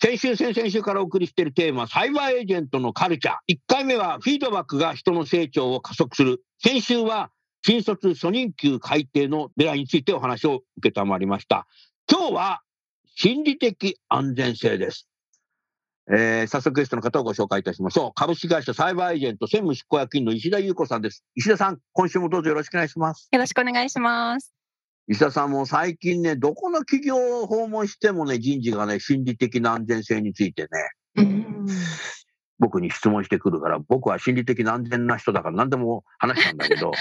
先週、先々週からお送りしているテーマ、サイバーエージェントのカルチャー。1回目は、フィードバックが人の成長を加速する。先週は、新卒初任給改定の狙いについてお話を受けたまりました。今日は、心理的安全性です。えー、早速ゲストの方をご紹介いたしましょう。株式会社サイバーエージェント専務執行役員の石田優子さんです。石田さん、今週もどうぞよろしくお願いします。よろしくお願いします。石田さんも最近ね、どこの企業を訪問してもね、人事がね、心理的な安全性についてね、僕に質問してくるから、僕は心理的な安全な人だから何でも話したんだけど、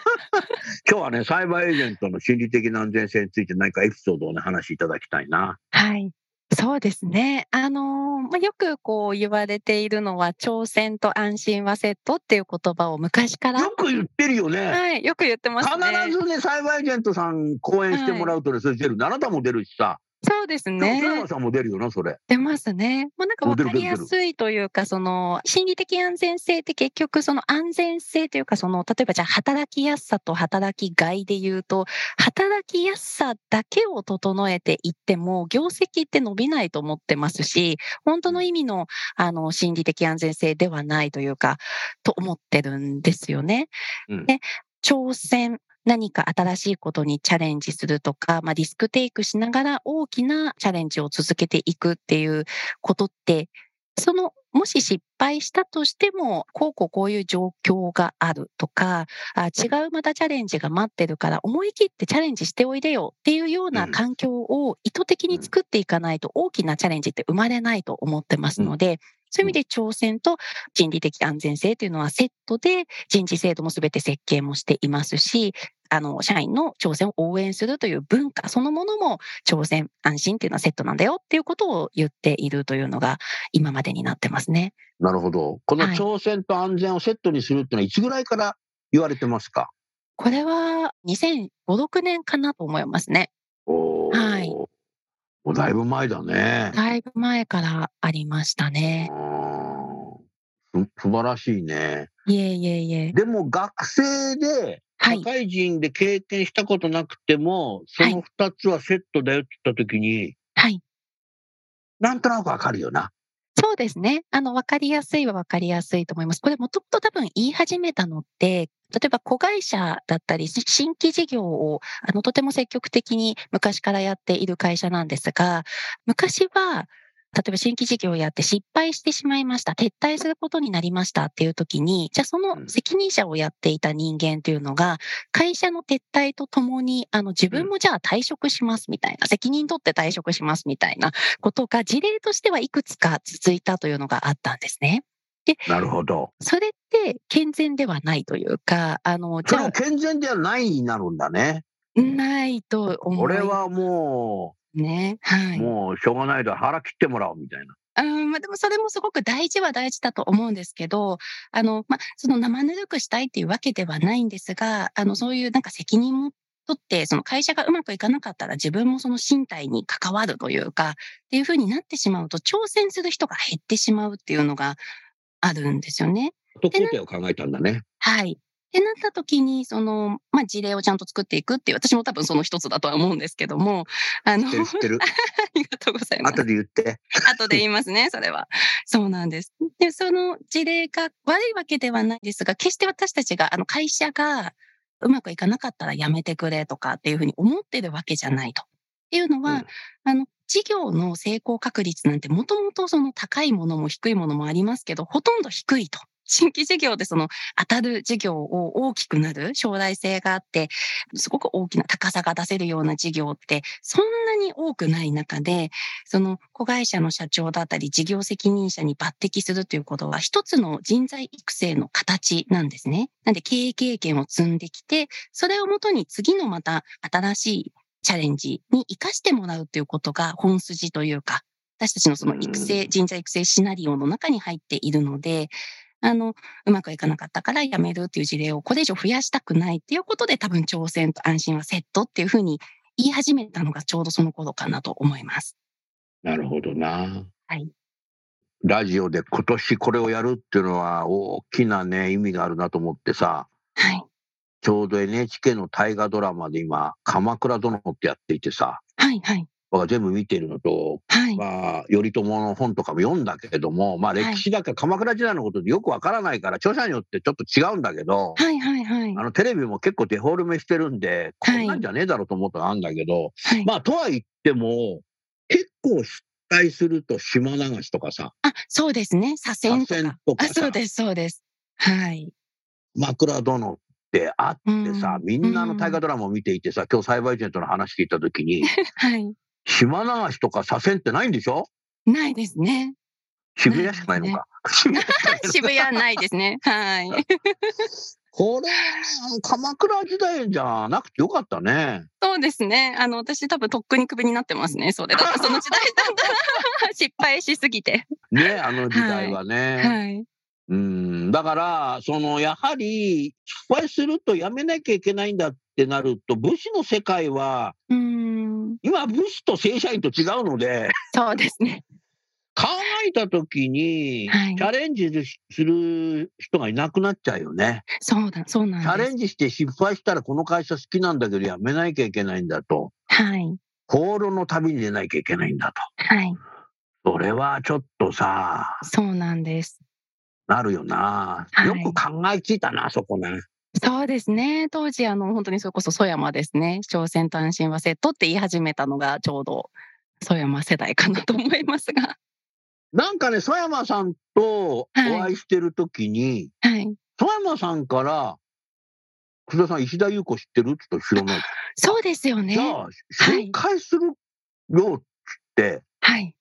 今日はね、サイバーエージェントの心理的な安全性について何かエピソードをね、話しいただきたいな。はい。そうですね。あのー、まあ、よくこう言われているのは、挑戦と安心はセットっていう言葉を昔から。よく言ってるよね。はい、よく言ってますね。必ずね、サイバーエージェントさん講演してもらうとね、それ出る。あなたも出るしさ。そうですね。福さんも出るよな、それ。出ますね。まあ、なんかわかりやすいというか、その、心理的安全性って結局、その安全性というか、その、例えばじゃあ働きやすさと働きがいで言うと、働きやすさだけを整えていっても、業績って伸びないと思ってますし、本当の意味の、あの、心理的安全性ではないというか、と思ってるんですよね。うん、で挑戦、何か新しいことにチャレンジするとか、まあ、リスクテイクしながら大きなチャレンジを続けていくっていうことって、その、もし失敗したとしても、こうこうこういう状況があるとか、あ違うまたチャレンジが待ってるから思い切ってチャレンジしておいでよっていうような環境を意図的に作っていかないと大きなチャレンジって生まれないと思ってますので、そういう意味で挑戦と人理的安全性というのはセットで人事制度も全て設計もしていますし、あの、社員の挑戦を応援するという文化そのものも挑戦、安心っていうのはセットなんだよっていうことを言っているというのが今までになってますね。なるほど。この挑戦と安全をセットにするっていうのはいつぐらいから言われてますか？これは2005、6年かなと思いますね。はい。もうだいぶ前だね。だいぶ前からありましたね。素晴らしいね。いえいえいえ。でも学生で社会人で経験したことなくても、はい、その二つはセットだよって言ったときに、はい。なんとなくわかるよな。そうですね。あの、わかりやすいはわかりやすいと思います。これもともと多分言い始めたのって、例えば子会社だったり、新規事業を、あの、とても積極的に昔からやっている会社なんですが、昔は、例えば新規事業をやって失敗してしまいました。撤退することになりましたっていう時に、じゃあその責任者をやっていた人間というのが、会社の撤退とともに、あの自分もじゃあ退職しますみたいな、責任取って退職しますみたいなことが事例としてはいくつか続いたというのがあったんですね。でなるほど。それって健全ではないというか、あの、じゃあ。健全ではないになるんだね。ないと思う。俺はもう、ね。はい。もうしょうがないで腹切ってもらおうみたいな。うん、まあ、でもそれもすごく大事は大事だと思うんですけど、あの、まあ、その生ぬるくしたいっていうわけではないんですが、あの、そういうなんか責任も取って、その会社がうまくいかなかったら自分もその身体に関わるというか、っていうふうになってしまうと、挑戦する人が減ってしまうっていうのがあるんですよね。と工程を考えたんだね。はい。ってなった時に、その、まあ、事例をちゃんと作っていくっていう、私も多分その一つだとは思うんですけども、あの、知ってる。ありがとうございます。後で言って。後で言いますね、それは。そうなんです。で、その事例が悪いわけではないですが、決して私たちが、あの、会社がうまくいかなかったらやめてくれとかっていうふうに思ってるわけじゃないと。っていうのは、うん、あの、事業の成功確率なんてもともとその高いものも低いものもありますけど、ほとんど低いと。新規事業でその当たる事業を大きくなる将来性があって、すごく大きな高さが出せるような事業ってそんなに多くない中で、その子会社の社長だったり事業責任者に抜擢するということは一つの人材育成の形なんですね。なんで経営経験を積んできて、それをもとに次のまた新しいチャレンジに活かしてもらうということが本筋というか、私たちのその育成、人材育成シナリオの中に入っているので、あの、うまくいかなかったから辞めるっていう事例をこれ以上増やしたくないっていうことで多分挑戦と安心はセットっていうふうに言い始めたのがちょうどその頃かなと思います。なるほどな。はい。ラジオで今年これをやるっていうのは大きなね、意味があるなと思ってさ。はい。ちょうど NHK の大河ドラマで今、鎌倉殿ってやっていてさ。はいはい。全部見てるのと、はい、まあ、頼朝の本とかも読んだけれども、まあ、歴史だから、鎌倉時代のことでよくわからないから、著者によってちょっと違うんだけど、はいはいはい、あのテレビも結構デフォルメしてるんで、こんなんじゃねえだろうと思ったのあるんだけど、はい、まあ、とは言っても、結構失敗すると島流しとかさ。あ、そうですね。左遷とか。とかあそうです、そうです。はい。枕殿ってあってさ、みんなの大河ドラマを見ていてさ、今日サイバーエージェントの話聞いたときに、はい。島流しとか左遷ってないんでしょ？ないですね。渋谷しかないのか。渋谷ないですね。はい。これ、鎌倉時代じゃなくてよかったね。そうですね。あの、私多分とっくに首になってますね。それだと、その時代だったら失敗しすぎて。ね、あの時代はね。はい。はいうん、だから、その、やはり、失敗するとやめなきゃいけないんだってなると、武士の世界は、今、武士と正社員と違うので、そうですね。考えたときに、はい、チャレンジする人がいなくなっちゃうよね。そうだ、そうなんチャレンジして失敗したら、この会社好きなんだけど、やめなきゃいけないんだと。はい。放浪の旅に出なきゃいけないんだと。はい。それはちょっとさ。そうなんです。なるよな。よく考えついたな、そこね。そうですね。当時、あの、本当にそれこそ曽山ですね。朝鮮単身はセットって言い始めたのがちょうど曽山世代かなと思いますが。なんかね、曽山さんとお会いしてるときに、はい。曽山さんから、福田さん、石田優子知ってる？って言ったら知らない。そうですよね。じゃあ、紹介するよって、はい。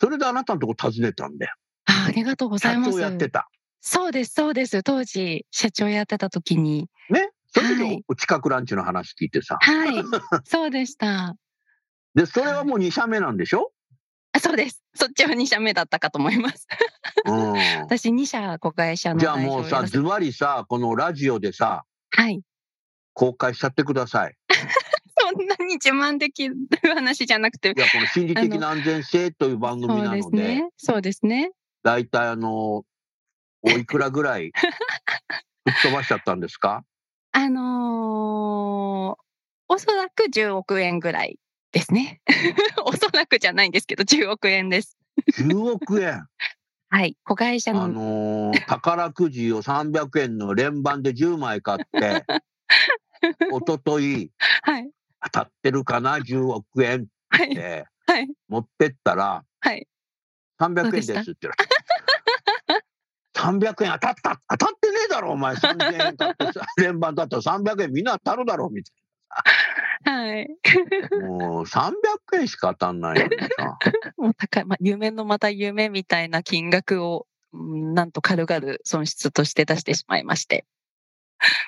それであなたのとこ訪ねたんだよ。あありがとうございます。やってた。そうです、そうです。当時、社長やってた時に。ね。それで、近くランチの話聞いてさ。はい。そうでした。で、それはもう2社目なんでしょ？あそうです。そっちは2社目だったかと思います。うん、私2社子会社のじゃあもうさ、ズバリさ、このラジオでさ、はい。公開しちゃってください。そんなに自慢できる話じゃなくて。いや、この心理的な安全性という番組なので。そうですね。そうですね。大体あの、おいくらぐらい吹っ飛ばしちゃったんですか？あのー、おそらく10億円ぐらいですね。おそらくじゃないんですけど、10億円です。10億円。はい、子会社の。あのー、宝くじを300円の連番で10枚買って、おととい、はい、当たってるかな、10億円って、はい、持ってったら、はい、300円ですって言われ300円当たった当たってねえだろお前3000円買って連 番だったら300円みんな当たるだろうみたいな。はい。もう300円しか当たんないのにさ。もう高い、まあ、夢のまた夢みたいな金額を、なんと軽々損失として出してしまいまして。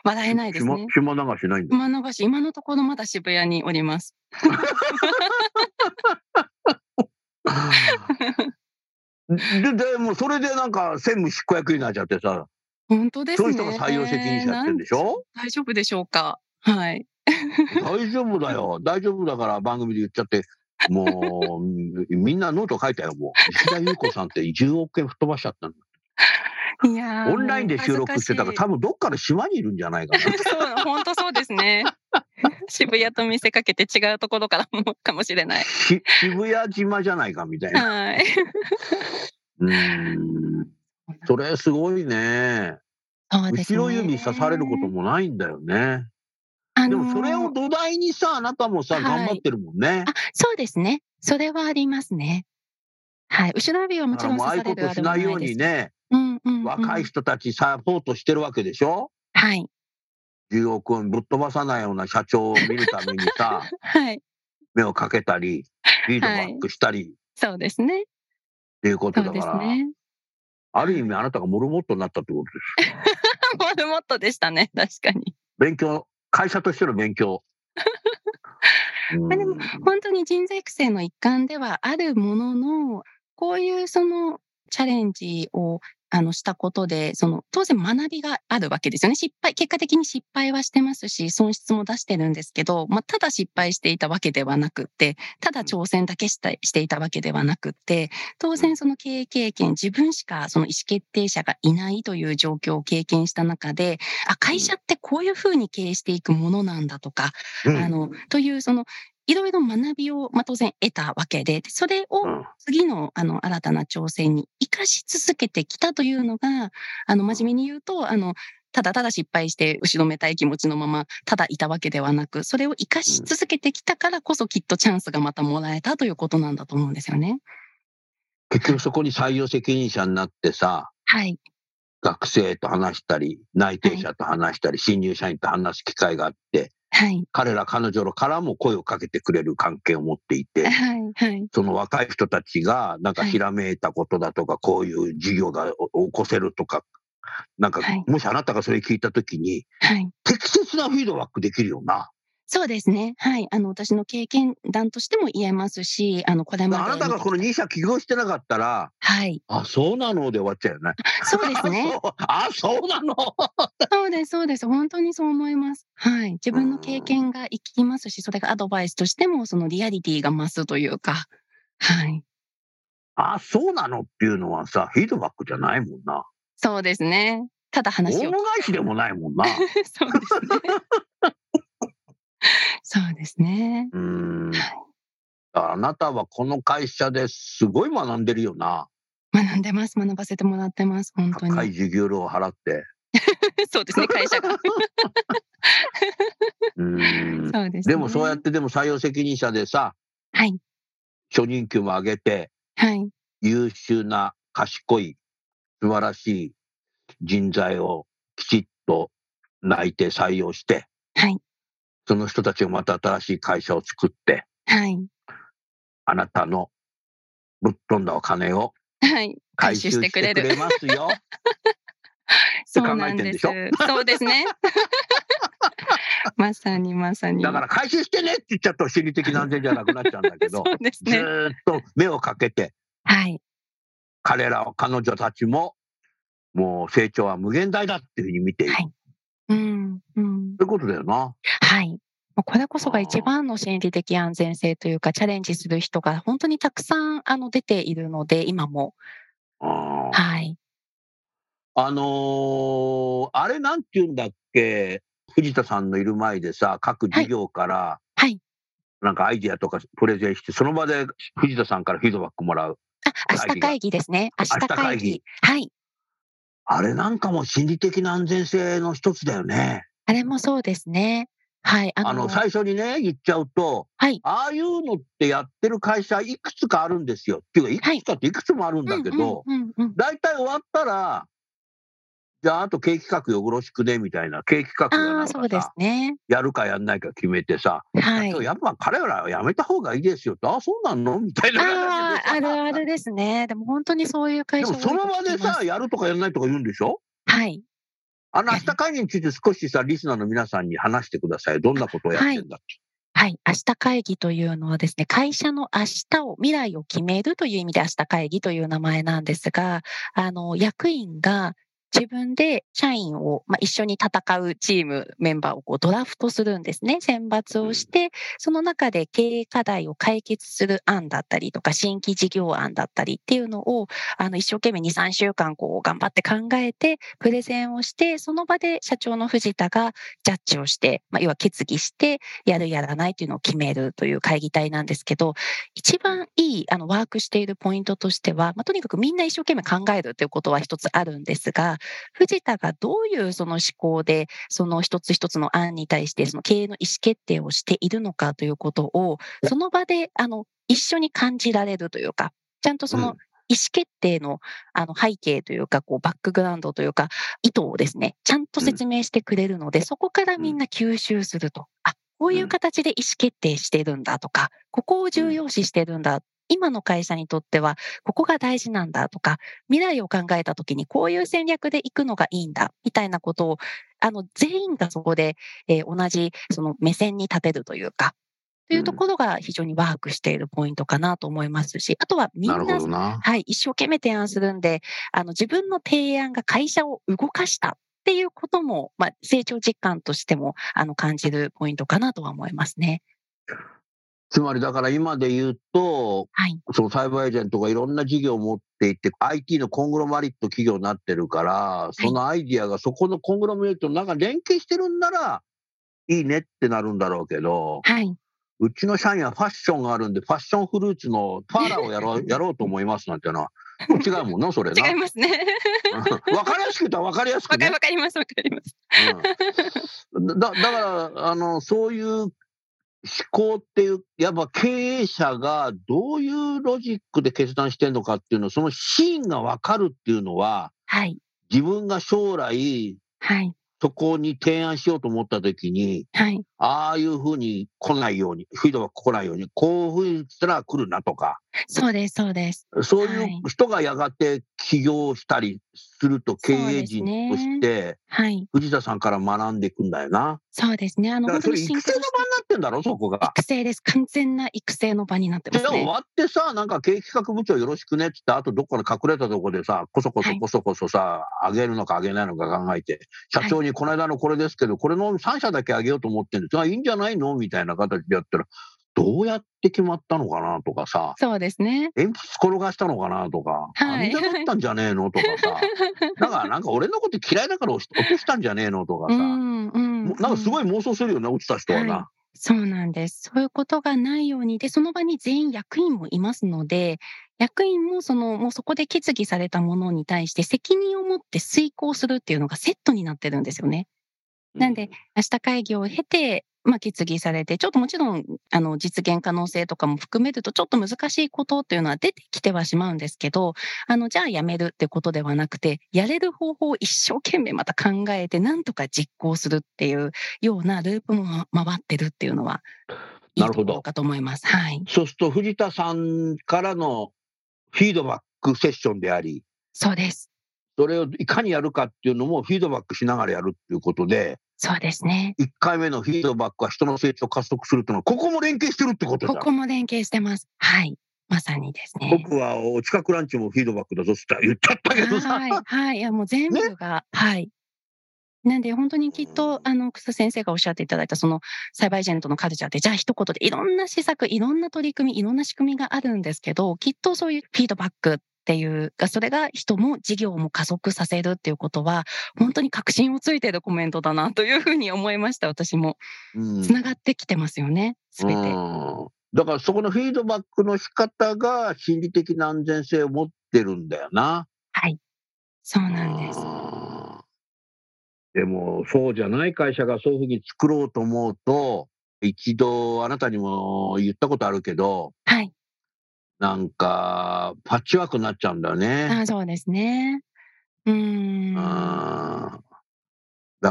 笑えないですね。島流しないんだ。島流し、今のところまだ渋谷におります。で、でもそれでなんか専務執行役になっちゃってさ。本当ですね。そういう人が採用責任者ってるんでしょ？大丈夫でしょうか？はい。大丈夫だよ。大丈夫だから番組で言っちゃって。もう、みんなノート書いたよ、もう。石田優子さんって10億円吹っ飛ばしちゃったの。いやオンラインで収録してたから、多分どっかで島にいるんじゃないかな。そう、本当そうですね。渋谷と見せかけて違うところからもかもしれない。渋谷島じゃないかみたいな。はい。うん。それすごいね。ね後ろ指刺されることもないんだよね。あのー、でもそれを土台にさ、あなたもさ、はい、頑張ってるもんね。あ、そうですね。それはありますね。はい。後ろ指はもちろん刺されるあれもないようにね。うん若い人たちサポートしてるわけでしょ？はい。10億円ぶっ飛ばさないような社長を見るためにさ、はい、目をかけたり、フィードバックしたり、はい、そうですね。っていうことだから、ね、ある意味あなたがモルモットになったってことです。モルモットでしたね、確かに。勉強、会社としての勉強。まあでも本当に人材育成の一環ではあるものの、こういうそのチャレンジをあの、したことで、その、当然学びがあるわけですよね。失敗、結果的に失敗はしてますし、損失も出してるんですけど、まあ、ただ失敗していたわけではなくって、ただ挑戦だけしたしていたわけではなくって、当然その経営経験、自分しかその意思決定者がいないという状況を経験した中で、あ、会社ってこういうふうに経営していくものなんだとか、うん、あの、というそのいろいろ学びを、まあ、当然得たわけで、それを次のあの新たな挑戦に生かし続けてきたというのが、あの真面目に言うと、あのただただ失敗して後ろめたい気持ちのままただいたわけではなく、それを生かし続けてきたからこそきっとチャンスがまたもらえたということなんだと思うんですよね。結局そこに採用責任者になってさ、はい。学生と話したり、内定者と話したり、はい、新入社員と話す機会があって、はい、彼ら彼女からも声をかけてくれる関係を持っていて、はいはい、その若い人たちがなんかひらめいたことだとか、こういう事業が起こせるとか、なんか、もしあなたがそれ聞いたときに、適切なフィードバックできるよな。そうですね。はい。あの、私の経験談としても言えますし、あの、これまで。あなたがこの2社起業してなかったら、はい。あ、そうなので終わっちゃうよね。そうですね。あ、そうなの そうです、そうです。本当にそう思います。はい。自分の経験が生きますし、それがアドバイスとしても、そのリアリティが増すというか、はい。あ、そうなのっていうのはさ、フィードバックじゃないもんな。そうですね。ただ話を。大返しでもないもんな。そうですね。そうですね。うん。あなたはこの会社ですごい学んでるよな。学んでます。学ばせてもらってます。本当に。高い授業料を払って。そうですね、会社が。うんそうです、ね、でもそうやってでも採用責任者でさ、はい。初任給も上げて、はい。優秀な、賢い、素晴らしい人材をきちっと内定採用して、はい。その人たちがまた新しい会社を作って、はい。あなたのぶっ飛んだお金を回収してくれますよ。そうなんです。そうですね。まさにまさに。だから回収してねって言っちゃうと心理的な安全じゃなくなっちゃうんだけど、ね、ずっと目をかけて、はい、彼ら彼女たちももう成長は無限大だっていうふうに見ている。はいうんうん、そういうことだよな。はい。これこそが一番の心理的安全性というか、チャレンジする人が本当にたくさんあの出ているので、今も。はい。あのー、あれなんて言うんだっけ、藤田さんのいる前でさ、各事業から、はい。なんかアイディアとかプレゼンして、その場で藤田さんからフィードバックもらう。あ、明日会議ですね。明日会議。はい。あれなんかも心理的な安全性の一つだよね。あれもそうですね。はい。あの、あの最初にね、言っちゃうと、はい。ああいうのってやってる会社いくつかあるんですよ。っていうか、いくつかっていくつもあるんだけど、大体終わったら、じゃあ、あと経営企画よろしくね、みたいな、経営企画がなんかさ、ね、やるかやんないか決めてさ、はい、やっぱ彼らはやめた方がいいですよああ、そうなの？みたいなああ、あるあるですね。でも本当にそういう会社でもその場でさ、やるとかやらないとか言うんでしょ？はい。あの、明日会議について少しさ、リスナーの皆さんに話してください。どんなことをやってんだって。はい。明日会議というのはですね、会社の明日を、未来を決めるという意味で明日会議という名前なんですが、あの、役員が自分で社員を、まあ、一緒に戦うチームメンバーをこうドラフトするんですね。選抜をして、その中で経営課題を解決する案だったりとか、新規事業案だったりっていうのを、あの、一生懸命2、3週間こう頑張って考えて、プレゼンをして、その場で社長の藤田がジャッジをして、まあ、要は決議して、やるやらないというのを決めるという会議体なんですけど、一番いい、あの、ワークしているポイントとしては、まあ、とにかくみんな一生懸命考えるということは一つあるんですが、藤田がどういうその思考で、その一つ一つの案に対して、その経営の意思決定をしているのかということを、その場で、あの、一緒に感じられるというか、ちゃんとその意思決定のあの背景というか、こうバックグラウンドというか、意図をですね、ちゃんと説明してくれるので、そこからみん。な吸収すると。あ、こういう形で意思決定してるんだとか、ここを重要視してるんだ。今の会社にとっては、ここが大事なんだとか、未来を考えたときにこういう戦略で行くのがいいんだ、みたいなことを、あの、全員がそこで、えー、同じ、その目線に立てるというか、というところが非常にワークしているポイントかなと思いますし、あとはみんな、はい、一生懸命提案するんで、あの、自分の提案が会社を動かしたっていうことも、まあ、成長実感としても、あの、感じるポイントかなとは思いますね。つまりだから今で言うと、はい、そのサイバーエージェントがいろんな事業を持っていて、IT のコングロマリット企業になってるから、そのアイディアがそこのコングロマリットの中連携してるんなら、いいねってなるんだろうけど、はい、うちの社員はファッションがあるんで、ファッションフルーツのパーラーをやろう やろうと思いますなんてのは、違うもんな、それな。違いますね。わかりやすく言ったらわかりやすくね。わかります、わかります。うん、だだから、あの、そういう思考っていう、やっぱ経営者がどういうロジックで決断してるのかっていうの、そのシーンが分かるっていうのは、はい、自分が将来、はい、そこに提案しようと思った時に、はい、ああいうふうに来ないように、フィードバック来ないように、こういうふうにしたら来るなとか。そうです、そうです。そういう人がやがて起業したりすると経営陣として、はい、藤田さんから学んでいくんだよな。そうですね。あの、本当に育成の場になってんだろ、そこが。育成です。完全な育成の場になってますね。終わってさ、なんか経営企画部長よろしくねってって、あとどっかの隠れたところでさ、こそこそこそこそさ、はい、上げるのか上げないのか考えて、社長にこの間のこれですけど、これの3社だけ上げようと思ってるんですが、いいんじゃないの？みたいな形でやったら、どうやって決まったのかなとかさ、そうですね。鉛筆転がしたのかなとか、はい、じゃだったんじゃねえのとかさ、なんか、なんか俺のこと嫌いだから落としたんじゃねえのとかさ、うんうん、なんかすごい妄想するよね、落ちた人はな。はいそうなんです。そういうことがないように、で、その場に全員役員もいますので、役員もその、もうそこで決議されたものに対して責任を持って遂行するっていうのがセットになってるんですよね。なんで、明日会議を経て、まあ、決議されて、ちょっともちろん、あの、実現可能性とかも含めると、ちょっと難しいことっていうのは出てきてはしまうんですけど、あの、じゃあやめるってことではなくて、やれる方法を一生懸命また考えて、なんとか実行するっていうようなループも回ってるっていうのは、いいところかと思います。はい。そうすると、藤田さんからのフィードバックセッションであり、そうです。それをいかにやるかっていうのもフィードバックしながらやるっていうことで、そうですね。1回目のフィードバックは人の成長を加速するっていうのは、ここも連携してるってことだ。ここも連携してます。はい。まさにですね。僕はお近くランチもフィードバックだぞって言っちゃったけどさ。はい。はい。いや、もう全部が、ね、はい。なんで本当にきっと、あの、草先生がおっしゃっていただいた、その、サイバーエージェントのカルチャーって、じゃあ一言でいろんな施策、いろんな取り組み、いろんな仕組みがあるんですけど、きっとそういうフィードバックっていうか、それが人も事業も加速させるっていうことは、本当に確信をついているコメントだなというふうに思いました、私も。つながってきてますよね、すべて。だからそこのフィードバックの仕方が心理的な安全性を持ってるんだよな。はい。そうなんです。でも、そうじゃない会社がそういうふうに作ろうと思うと、一度あなたにも言ったことあるけど、はい。なんか、パッチワークになっちゃうんだよね。あそうですね。うん。だ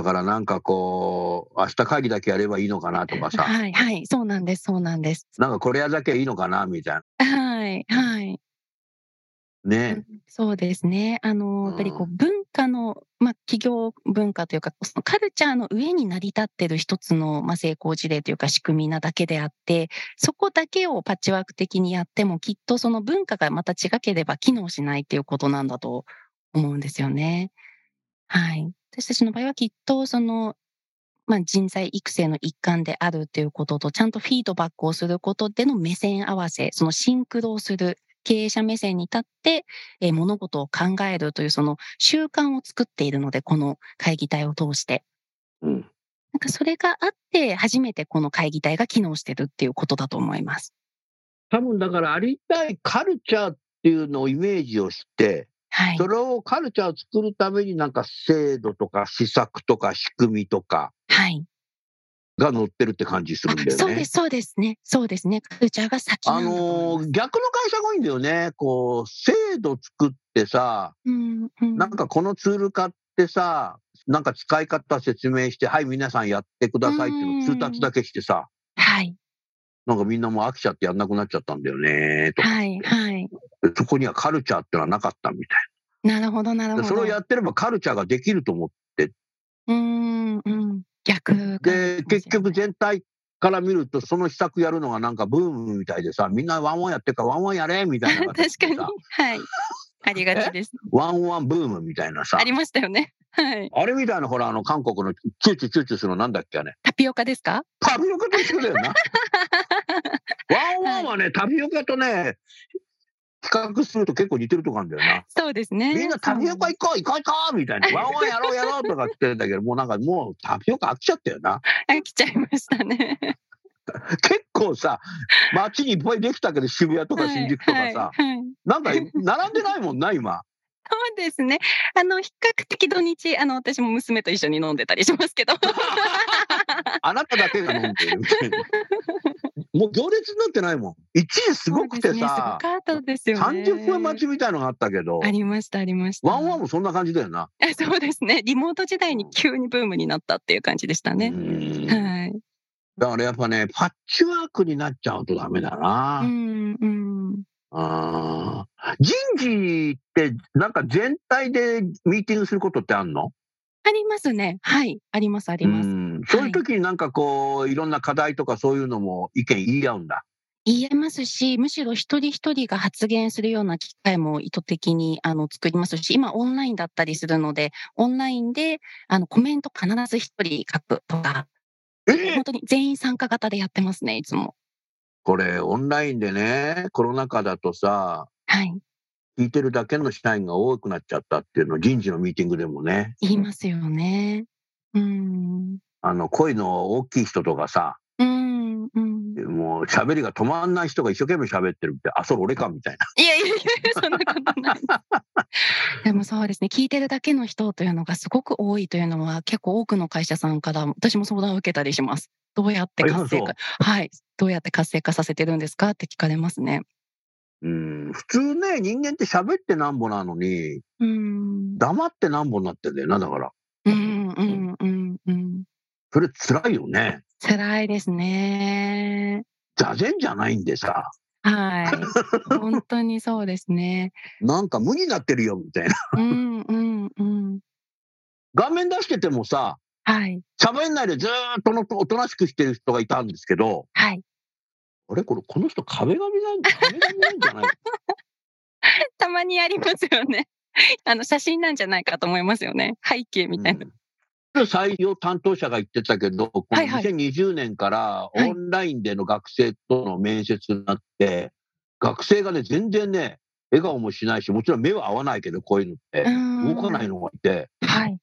からなんかこう、明日会議だけやればいいのかなとかさ。はい、はい、そうなんです、そうなんです。なんかこれやだけいいのかなみたいな。はい、はい。ね、そうですね。あの、やっぱりこう文化の、まあ、企業文化というか、そのカルチャーの上に成り立ってる一つの、まあ、成功事例というか仕組みなだけであって、そこだけをパッチワーク的にやっても、きっとその文化がまた違ければ機能しないっていうことなんだと思うんですよね。はい。私たちの場合はきっとその、まあ、人材育成の一環であるということと、ちゃんとフィードバックをすることでの目線合わせ、そのシンクロをする経営者目線に立って、えー、物事を考えるというその習慣を作っているので、この会議体を通して。うん。なんかそれがあって初めてこの会議体が機能してるっていうことだと思います。多分だからありたいカルチャーっていうのをイメージをして、はい、それをカルチャーを作るためになんか制度とか施策とか仕組みとか、はい、が乗ってるって感じするんだよね。そうです、そうですね。そうですね。カルチャーが先あのー、逆の会社が多いんだよね。こう、制度作ってさ、うんうん、なんかこのツール買ってさ、なんか使い方説明して、はい、皆さんやってくださいっていうのを通達だけしてさ、はい。なんかみんなもう飽きちゃってやんなくなっちゃったんだよね、とか。はい、はい。そこにはカルチャーってのはなかったみたいなるほど、なるほな。ど。それをやってればカルチャーができると思って。うん、うん。逆で、結局全体から見ると、その施策やるのがなんかブームみたいでさ、みんなワンワンやってるからワンワンやれみたいな 確かに。はい。ありがちです。ワンワンブームみたいなさあ。りましたよね。はい。あれみたいな、ほら、あの、韓国のチューチューチューチューするのなんだっけあれ。タピオカですかタピオカと一緒だよな。ワンワンはね、タピオカとね、比較すると結構似てるとこあるんだよな。そうですね。みんなタピオカ行こう行こう行こうみたいな。ワンワンやろうやろうとか言ってるんだけど、もうなんかもうタピオカ飽きちゃったよな。飽きちゃいましたね。結構さ、街にいっぱいできたけど、渋谷とか新宿とかさ、はいはいはいなんか並んでないもんな、今。そうですね。あの、比較的土日、あの、私も娘と一緒に飲んでたりしますけど。あなただけが飲んでるみたいな。もう行列になってないもん。一時すごくてさ、かったですよね。30分待ちみたいのがあったけど、ありました、ありました。ワンワンもそんな感じだよな。あそうですね。リモート時代に急にブームになったっていう感じでしたうね。んはい。だからやっぱね、パッチワークになっちゃうとダメだな。うん、うん。あー人事ってなんか全体でミーティングすることってあんの？ありますね。はい。あります、あります。うんそういう時になんかこういろんな課題とかそういうのも意見言い合うんだ。言えますし、むしろ一人一人が発言するような機会も意図的にあの作りますし、今オンラインだったりするので、オンラインであのコメント必ず一人書くとか、え本当に全員参加型でやってますね、いつも。これオンラインでねコロナ禍だとさはい。聞いてるだけの社員が多くなっちゃったっていうの人事のミーティングでもね言いますよね。うん。あの声の大きい人とかさうん。うん。もう喋りが止まんない人が一生懸命喋ってるってあそれ俺かみたいないやいやいや、そんなことない。でもそうですね、聞いてるだけの人というのがすごく多いというのは、結構多くの会社さんから私も相談を受けたりします。どうやって活性あ化、はい、どうやって活性化させてるんですか？って聞かれますね。うん普通ね人間って喋ってなんぼなのにうん。黙ってなんぼになってんだよなだからうんうんうんうん。それ辛いよね辛いですね。座禅じゃないんでさはい。本当にそうですね。なんか無になってるよみたいなうんうんうん。画面出しててもさはい。喋んないでずーっとのおとなしくしてる人がいたんですけどはい。あれ？これこの人壁紙なん壁紙なんじゃない？たまにありますよね。あの、写真なんじゃないかと思いますよね。背景みたいな。うん採用担当者が言ってたけど、このはいはい2020年からはいオンラインでの学生との面接になって、学生がね、全然ね、笑顔もしないし、もちろん目は合わないけど、こういうのって、うん動かないのがいて、はい。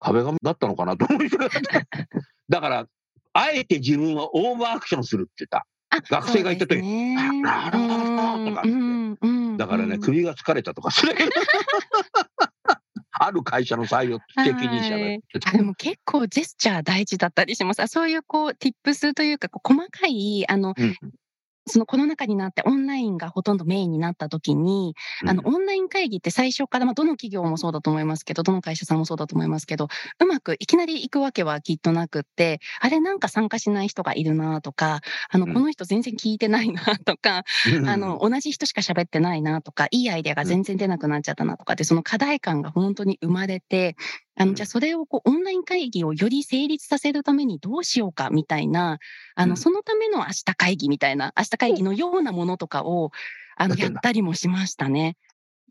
壁紙だったのかなと思いながらだから、あえて自分はオーバーアクションするって言った。あ学生が言った時ね。なるほどとかって。うんうんだからね、うん。首が疲れたとかする。ある会社の採用責任者がでも結構ジェスチャー大事だったりします。あそういうこう、tips というか、こう細かい、あの、うんそのコロナ禍になってオンラインがほとんどメインになった時に、あの、オンライン会議って最初から、まあ、どの企業もそうだと思いますけど、どの会社さんもそうだと思いますけど、うまくいきなり行くわけはきっとなくって、あれなんか参加しない人がいるなとか、あの、うん。この人全然聞いてないなとか、うん。あの、同じ人しか喋ってないなとか、いいアイデアが全然出なくなっちゃったなとかって、その課題感が本当に生まれて、あの、うん。じゃあそれをこう、オンライン会議をより成立させるためにどうしようかみたいな、あの、うん。そのための明日会議みたいな、明日会議のようなものとかを、あの、やったりもしましたね。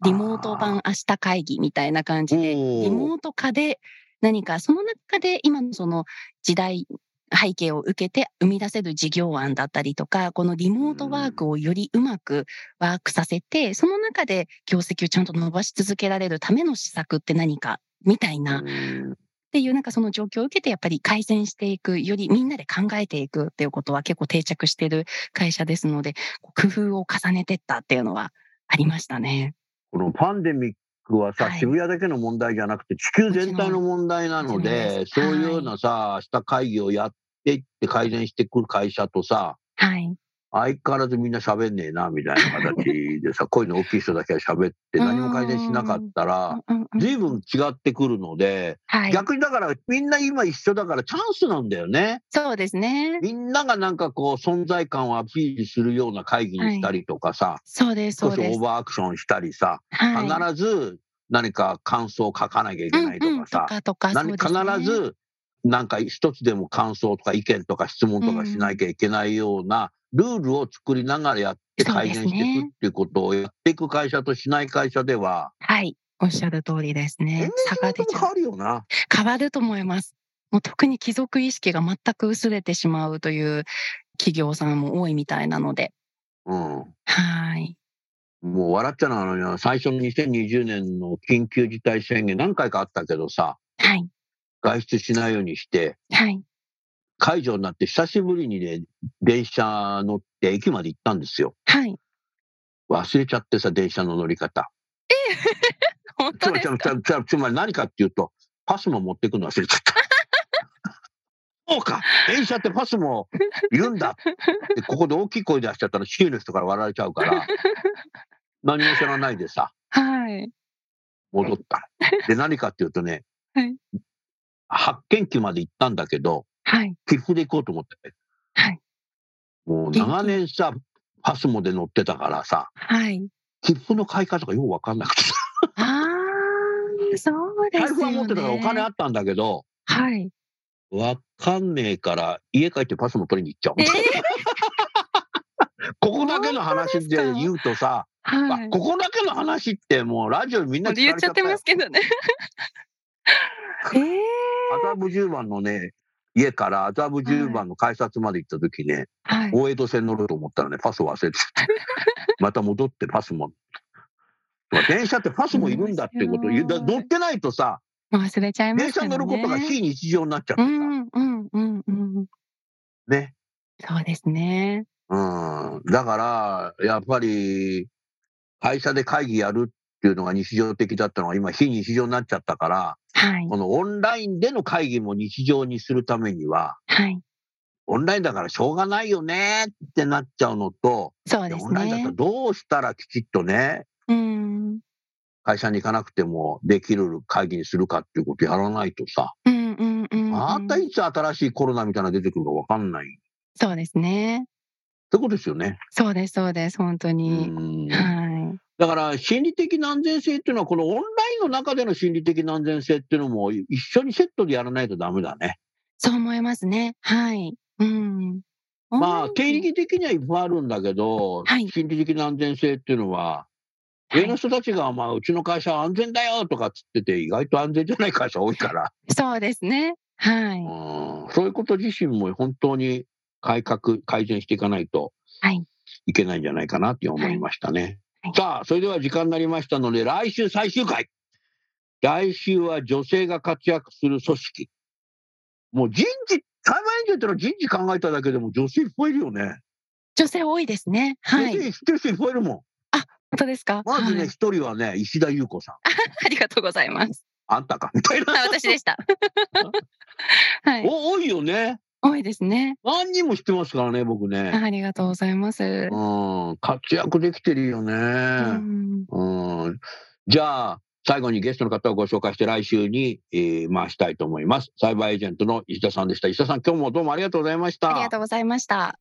リモート版明日会議みたいな感じで、リモート化で何か、その中で今のその時代、背景を受けて生み出せる事業案だったりとか、このリモートワークをよりうまくワークさせて、その中で業績をちゃんと伸ばし続けられるための施策って何かみたいな、っうん。ていうなんかその状況を受けてやっぱり改善していく、よりみんなで考えていくっていうことは結構定着している会社ですので、工夫を重ねてったっていうのはありましたね。このパンデミックはさ、はい。渋谷だけの問題じゃなくて地球全体の問題なので、そういうようなさ、明日会議をやっっていって改善してくる会社とさ、はい。相変わらずみんな喋んねえな、みたいな形でさ、声の大きい人だけは喋って何も改善しなかったら、随分違ってくるので、はい、逆にだからみんな今一緒だからチャンスなんだよね。そうですね。みんながなんかこう存在感をアピールするような会議にしたりとかさ、はい、そうです、そうです。オーバーアクションしたりさ、はい、必ず何か感想を書かなきゃいけないとかさ、うんうん、とかとか、ね、必ずなんか一つでも感想とか意見とか質問とかしなきゃいけないような、ルールを作りながらやって改善していくっていうことをやっていく会社としない会社では、はい、おっしゃる通りですね。差が出ちゃう。変わるよな。変わると思います。もう特に貴族意識が全く薄れてしまうという企業さんも多いみたいなので。うん。はい。もう笑っちゃうのは、最初の2020年の緊急事態宣言何回かあったけどさ、はい。外出しないようにして、はい。解除になって久しぶりにね、電車乗って駅まで行ったんですよ。はい。忘れちゃってさ、電車の乗り方。え 本当ですか？つまつまり何かっていうと、パスも持ってくの忘れちゃった。そうか電車ってパスもいるんだ でここで大きい声出しちゃったら周囲の人から笑われちゃうから何も知らないでさ、はい、戻った。で何かっていうとね、はい、発見機まで行ったんだけど、はい。切符で行こうと思って。はい。もう長年さ、パスモで乗ってたからさ、はい。切符の買い方がよくわかんなくてさ。ああ、そうですね。財布は持ってたからお金あったんだけど、はい。わかんねえから家帰ってパスモ取りに行っちゃう。えー、ここだけの話で言うとさ、はい、ここだけの話ってもうラジオみんな言っちゃってますけどね。えー、麻布十番のね、家から麻布十番の改札まで行った時ね、はい、大江戸線乗ると思ったらね、パス忘れて また戻ってパスも。電車ってパスもいるんだってこと、乗ってないとさ、忘れちゃいます、ね、電車乗ることが非日常になっちゃってさ。うんうんうんうん。ね。そうですね。うん。だから、やっぱり、会社で会議やるっていうのが日常的だったのが今非日常になっちゃったから、はい、このオンラインでの会議も日常にするためには、はい、オンラインだからしょうがないよねってなっちゃうのと、そうですね、オンラインだったらどうしたらきちっとね、うん、会社に行かなくてもできる会議にするかっていうことやらないとさ、うんうんうん、うん、またいつ新しいコロナみたいなの出てくるかわかんない。そうですね。そういうことですよね。そうです、そうです、本当に。はい。だから心理的な安全性っていうのは、このオンラインの中での心理的な安全性っていうのも一緒にセットでやらないとダメだね。そう思いますね。はい。うん。まあ、経理的にはいっぱいあるんだけど、はい、心理的な安全性っていうのは、上の人たちが、まあ、うちの会社は安全だよとかっつってて、意外と安全じゃない会社多いから。そうですね。はい。うんそういうこと自身も本当に改革、改善していかないといけないんじゃないかなって思いましたね。さあ、それでは時間になりましたので、来週最終回。来週は女性が活躍する組織。もう人事、裁判員ってのは人事考えただけでも女性いっぱいいるよね。女性多いですね。はい。女性知ってる人いっぱいいるもん。あ、本当ですか？まずね、一、はい、人はね、石田優子さん。ありがとうございます。あんたかみたいな。私でした。はい。お多いよね。多いですね。何人も知ってますからね、僕ね。ありがとうございます。うん、活躍できてるよね。うん。じゃあ、最後にゲストの方をご紹介して来週に、えー、回したいと思います。サイバーエージェントの石田さんでした。石田さん、今日もどうもありがとうございました。ありがとうございました。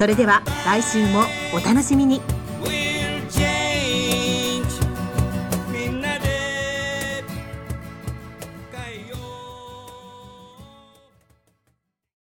それでは来週もお楽しみに。